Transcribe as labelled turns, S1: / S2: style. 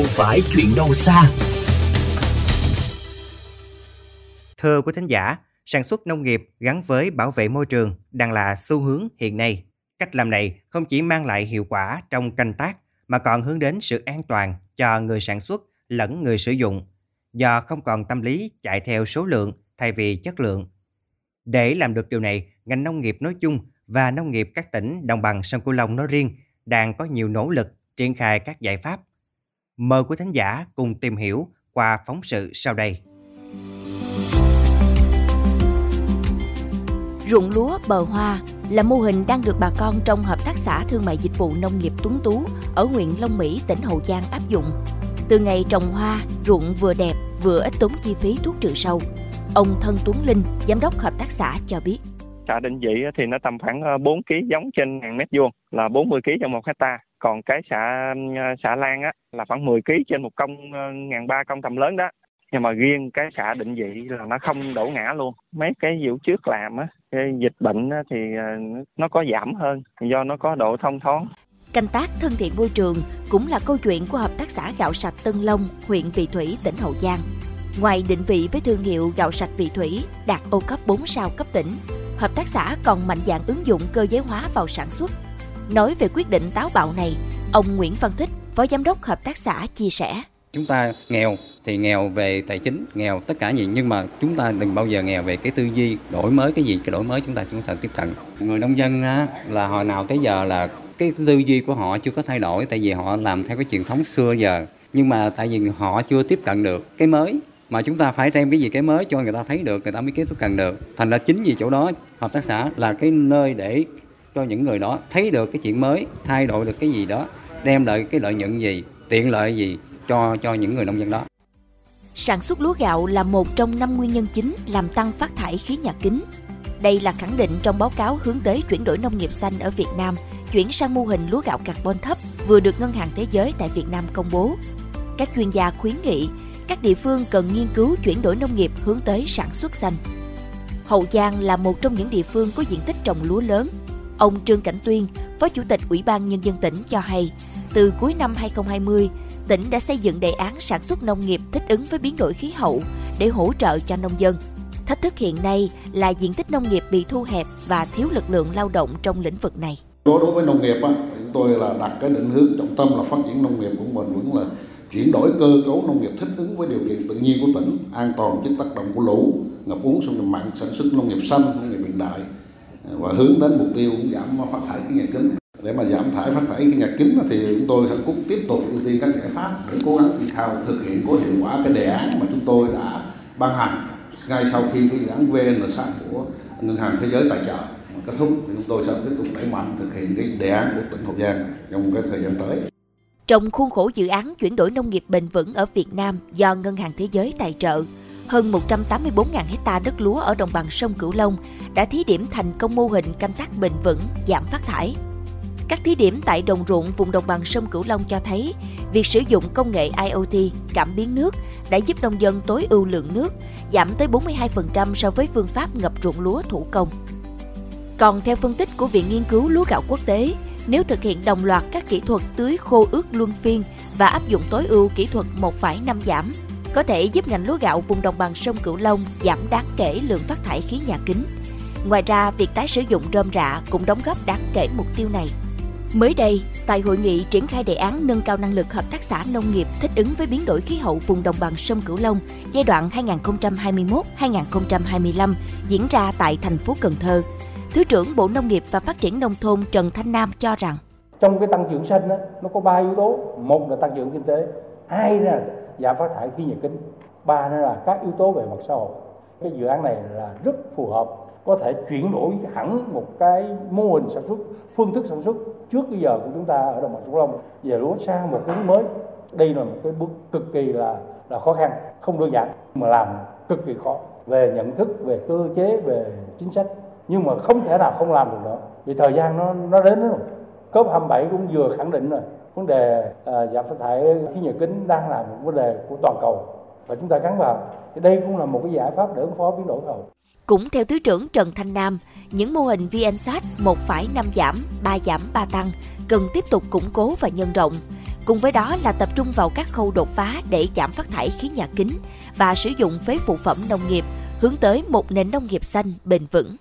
S1: không phải chuyện đâu xa.
S2: Thưa quý thính giả, sản xuất nông nghiệp gắn với bảo vệ môi trường đang là xu hướng hiện nay. Cách làm này không chỉ mang lại hiệu quả trong canh tác mà còn hướng đến sự an toàn cho người sản xuất lẫn người sử dụng, do không còn tâm lý chạy theo số lượng thay vì chất lượng. Để làm được điều này, ngành nông nghiệp nói chung và nông nghiệp các tỉnh đồng bằng sông Cửu Long nói riêng đang có nhiều nỗ lực triển khai các giải pháp. Mời quý thính giả cùng tìm hiểu qua phóng sự sau đây.
S3: Ruộng lúa bờ hoa là mô hình đang được bà con trong Hợp tác xã Thương mại Dịch vụ Nông nghiệp Tuấn Tú ở huyện Long Mỹ, tỉnh Hậu Giang áp dụng. Từ ngày trồng hoa, ruộng vừa đẹp vừa ít tốn chi phí thuốc trừ sâu. Ông Thân Tuấn Linh, giám đốc hợp tác xã cho biết.
S4: Xã định vị thì nó tầm khoảng 4 ờ, kg giống trên ngàn mét vuông là 40 kg trong một hecta. Còn cái xạ à, xạ Lan á là khoảng 10 kg trên một công ờ, ngàn ba công tầm lớn đó nhưng mà riêng cái xạ định vị là nó không đổ ngã luôn mấy cái vụ trước làm á cái dịch bệnh á, thì ờ, nó có giảm hơn do nó có độ thông thoáng
S3: Canh tác thân thiện môi trường cũng là câu chuyện của Hợp tác xã Gạo Sạch Tân Long, huyện Vị Thủy, tỉnh Hậu Giang. Ngoài định vị với thương hiệu gạo sạch vị thủy đạt ô cấp 4 sao cấp tỉnh, hợp tác xã còn mạnh dạn ứng dụng cơ giới hóa vào sản xuất. Nói về quyết định táo bạo này, ông Nguyễn Văn Thích, Phó Giám đốc Hợp tác xã chia sẻ.
S5: Chúng ta nghèo thì nghèo về tài chính, nghèo tất cả gì nhưng mà chúng ta đừng bao giờ nghèo về cái tư duy đổi mới cái gì cái đổi mới chúng ta chúng ta tiếp cận. Người nông dân á, là hồi nào tới giờ là cái tư duy của họ chưa có thay đổi tại vì họ làm theo cái truyền thống xưa giờ nhưng mà tại vì họ chưa tiếp cận được cái mới mà chúng ta phải đem cái gì cái mới cho người ta thấy được người ta mới tiếp cận được thành ra chính vì chỗ đó hợp tác xã là cái nơi để cho những người đó thấy được cái chuyện mới thay đổi được cái gì đó đem lại cái lợi nhuận gì tiện lợi gì cho cho những người nông dân đó
S3: sản xuất lúa gạo là một trong năm nguyên nhân chính làm tăng phát thải khí nhà kính đây là khẳng định trong báo cáo hướng tới chuyển đổi nông nghiệp xanh ở Việt Nam, chuyển sang mô hình lúa gạo carbon thấp vừa được Ngân hàng Thế giới tại Việt Nam công bố. Các chuyên gia khuyến nghị các địa phương cần nghiên cứu chuyển đổi nông nghiệp hướng tới sản xuất xanh. Hậu Giang là một trong những địa phương có diện tích trồng lúa lớn. Ông Trương Cảnh Tuyên, Phó Chủ tịch Ủy ban Nhân dân tỉnh cho hay, từ cuối năm 2020, tỉnh đã xây dựng đề án sản xuất nông nghiệp thích ứng với biến đổi khí hậu để hỗ trợ cho nông dân. Thách thức hiện nay là diện tích nông nghiệp bị thu hẹp và thiếu lực lượng lao động trong lĩnh vực này.
S6: Đối với nông nghiệp, chúng tôi là đặt cái định hướng trọng tâm là phát triển nông nghiệp của mình vẫn là chuyển đổi cơ cấu nông nghiệp thích ứng với điều kiện tự nhiên của tỉnh, an toàn trước tác động của lũ, ngập úng xâm nhập mặn, sản xuất nông nghiệp xanh, nông nghiệp hiện đại và hướng đến mục tiêu giảm phát thải khí nhà kính. Để mà giảm thải phát thải khí nhà kính thì chúng tôi cũng tiếp tục ưu tiên các giải pháp để cố gắng triển khai thực hiện có hiệu quả cái đề án mà chúng tôi đã ban hành ngay sau khi cái dự án VNSat của ngân hàng thế giới tài trợ kết thúc thì chúng tôi sẽ tiếp tục đẩy mạnh thực hiện cái đề án của tỉnh Hậu Giang trong cái thời gian tới.
S3: Trong khuôn khổ dự án chuyển đổi nông nghiệp bền vững ở Việt Nam do Ngân hàng Thế giới tài trợ, hơn 184.000 hecta đất lúa ở đồng bằng sông Cửu Long đã thí điểm thành công mô hình canh tác bền vững, giảm phát thải. Các thí điểm tại đồng ruộng vùng đồng bằng sông Cửu Long cho thấy, việc sử dụng công nghệ IoT, cảm biến nước đã giúp nông dân tối ưu lượng nước, giảm tới 42% so với phương pháp ngập ruộng lúa thủ công. Còn theo phân tích của Viện Nghiên cứu Lúa gạo quốc tế, nếu thực hiện đồng loạt các kỹ thuật tưới khô ướt luân phiên và áp dụng tối ưu kỹ thuật 1,5 giảm, có thể giúp ngành lúa gạo vùng đồng bằng sông Cửu Long giảm đáng kể lượng phát thải khí nhà kính. Ngoài ra, việc tái sử dụng rơm rạ cũng đóng góp đáng kể mục tiêu này. Mới đây, tại hội nghị triển khai đề án nâng cao năng lực hợp tác xã nông nghiệp thích ứng với biến đổi khí hậu vùng đồng bằng sông Cửu Long giai đoạn 2021-2025 diễn ra tại thành phố Cần Thơ, Thứ trưởng Bộ Nông nghiệp và Phát triển Nông thôn Trần Thanh Nam cho rằng
S7: trong cái tăng trưởng xanh đó, nó có ba yếu tố một là tăng trưởng kinh tế hai là Dạ, giảm phát thải khí nhà kính. Ba nữa là các yếu tố về mặt xã hội. Cái dự án này là rất phù hợp, có thể chuyển đổi hẳn một cái mô hình sản xuất, phương thức sản xuất trước bây giờ của chúng ta ở đồng bằng sông Long, về lúa sang một cái hướng mới. Đây là một cái bước cực kỳ là là khó khăn, không đơn giản, mà làm cực kỳ khó. Về nhận thức, về cơ chế, về chính sách, nhưng mà không thể nào không làm được nữa. Vì thời gian nó nó đến rồi. Cop 27 cũng vừa khẳng định rồi vấn đề à, giảm phát thải khí nhà kính đang là một vấn đề của toàn cầu và chúng ta gắn vào thì đây cũng là một cái giải pháp để ứng phó biến đổi khí hậu
S3: cũng theo Thứ trưởng Trần Thanh Nam, những mô hình VNSAT 1,5 giảm, 3 giảm, 3 tăng cần tiếp tục củng cố và nhân rộng. Cùng với đó là tập trung vào các khâu đột phá để giảm phát thải khí nhà kính và sử dụng phế phụ phẩm nông nghiệp, hướng tới một nền nông nghiệp xanh bền vững.